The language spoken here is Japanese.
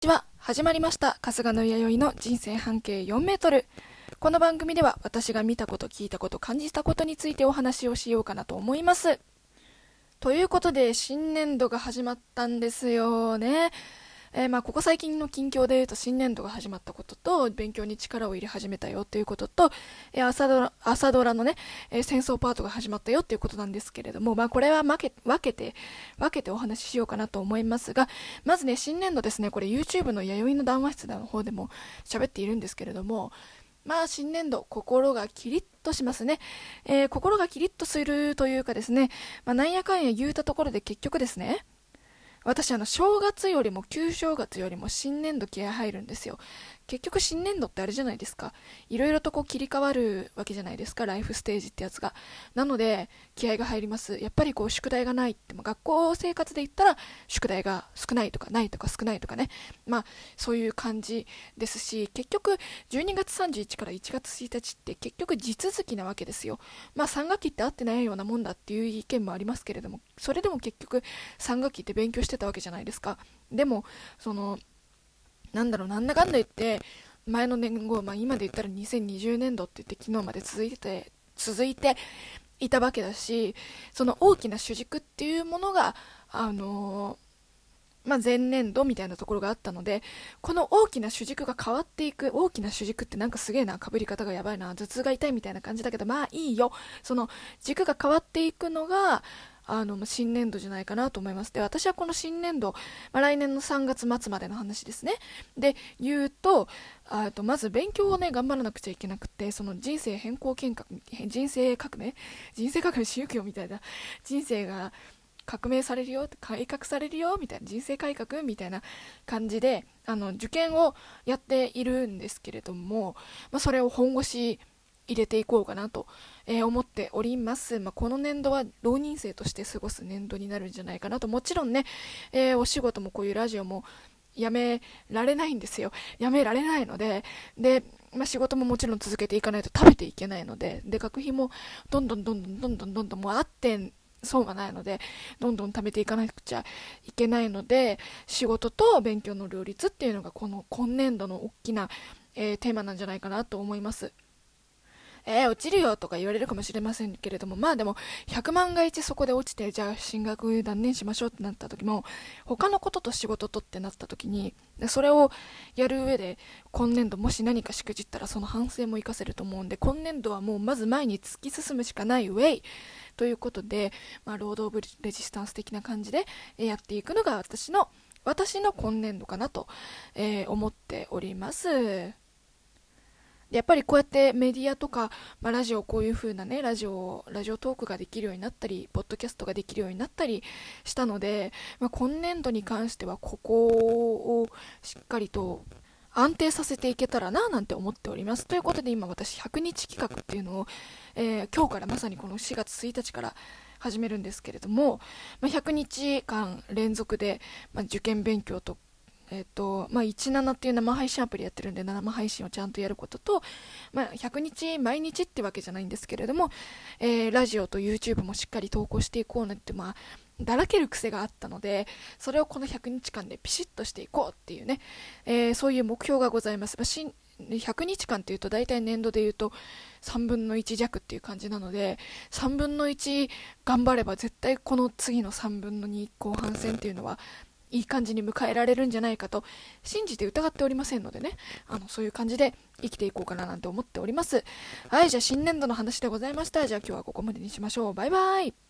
ちは。始まりました。春日野弥生の人生半径4メートル。この番組では私が見たこと聞いたこと感じたことについてお話をしようかなと思います。ということで新年度が始まったんですよね。えー、まあここ最近の近況で言うと新年度が始まったことと勉強に力を入れ始めたよということと、えー、朝ドラ朝ドラのね、えー、戦争パートが始まったよということなんですけれども、まあこれは分け分けて分けてお話ししようかなと思いますがまずね新年度ですねこれ YouTube の弥生の談話室の方でも喋っているんですけれどもまあ新年度心がキリッとしますね、えー、心がキリッとするというかですね、まあ、なんやかんや言うたところで結局ですね私あの正月よりも旧正月よりも新年度気合入るんですよ。結局新年度ってあれじゃないですか。いろいろとこう切り替わるわけじゃないですかライフステージってやつが。なので気合が入ります。やっぱりこう宿題がないっても学校生活で言ったら宿題が少ないとかないとか少ないとかね。まあそういう感じですし結局12月31から1月1日って結局地続きなわけですよ。まあ3学期って合ってないようなもんだっていう意見もありますけれどもそれでも結局3学期って勉強してたわけじゃないですか。でもそのなんだろう、なんだかんだ言って、前の年号、まあ、今で言ったら2020年度って言って昨日まで続いて、続いていたわけだし、その大きな主軸っていうものが、あのー、まあ、前年度みたいなところがあったので、この大きな主軸が変わっていく、大きな主軸ってなんかすげえな、かぶり方がやばいな、頭痛が痛いみたいな感じだけど、まあいいよ。その軸が変わっていくのが、あの新年度じゃないかなと思います。で、私はこの新年度、まあ、来年の3月末までの話ですね。で、言うと、あとまず勉強をね、頑張らなくちゃいけなくて、その人生変更計画、人生革命人生革命宗教みたいな、人生が革命されるよ、改革されるよ、みたいな、人生改革みたいな感じで、あの、受験をやっているんですけれども、まあ、それを本腰入れていこうかなと、えー、思っております。まあ、この年度は浪人生として過ごす年度になるんじゃないかなと。もちろんね、えー、お仕事もこういうラジオもやめられないんですよ。やめられないので、で、まあ、仕事ももちろん続けていかないと食べていけないので、で、学費もどんどんどんどんどんどんどんどんもうあって損はないので、どんどん貯めていかなくちゃいけないので、仕事と勉強の両立っていうのがこの今年度の大きな、えー、テーマなんじゃないかなと思います。えー、落ちるよとか言われるかもしれませんけれども、まあでも、100万が一そこで落ちて、じゃあ進学断念しましょうってなった時も、他のことと仕事とってなった時に、それをやる上で、今年度もし何かしくじったらその反省も活かせると思うんで、今年度はもうまず前に突き進むしかないウェイということで、まあ、ロード・オブ・レジスタンス的な感じでやっていくのが私の、私の今年度かなと、えー、思っております。やっぱりこうやってメディアとか、まあ、ラジオこういう風なねラジオラジオトークができるようになったりポッドキャストができるようになったりしたので、まあ、今年度に関してはここをしっかりと安定させていけたらななんて思っております。ということで今私100日企画っていうのを、えー、今日からまさにこの4月1日から始めるんですけれども、まあ、100日間連続で、まあ、受験勉強とえっ、と、まあ、17っていう生配信アプリやってるんで、生配信をちゃんとやることと、まあ、100日毎日ってわけじゃないんですけれども、えー、ラジオと YouTube もしっかり投稿していこうねって、まあ、だらける癖があったので、それをこの100日間でピシッとしていこうっていうね、えー、そういう目標がございます。まあ、100日間っていうと大体年度で言うと3分の1弱っていう感じなので3分の1頑張れば絶対この次の3分の2後半戦っていうのはいい感じに迎えられるんじゃないかと信じて疑っておりませんのでね、あの、そういう感じで生きていこうかななんて思っております。はい、じゃあ新年度の話でございました。じゃあ今日はここまでにしましょう。バイバイ。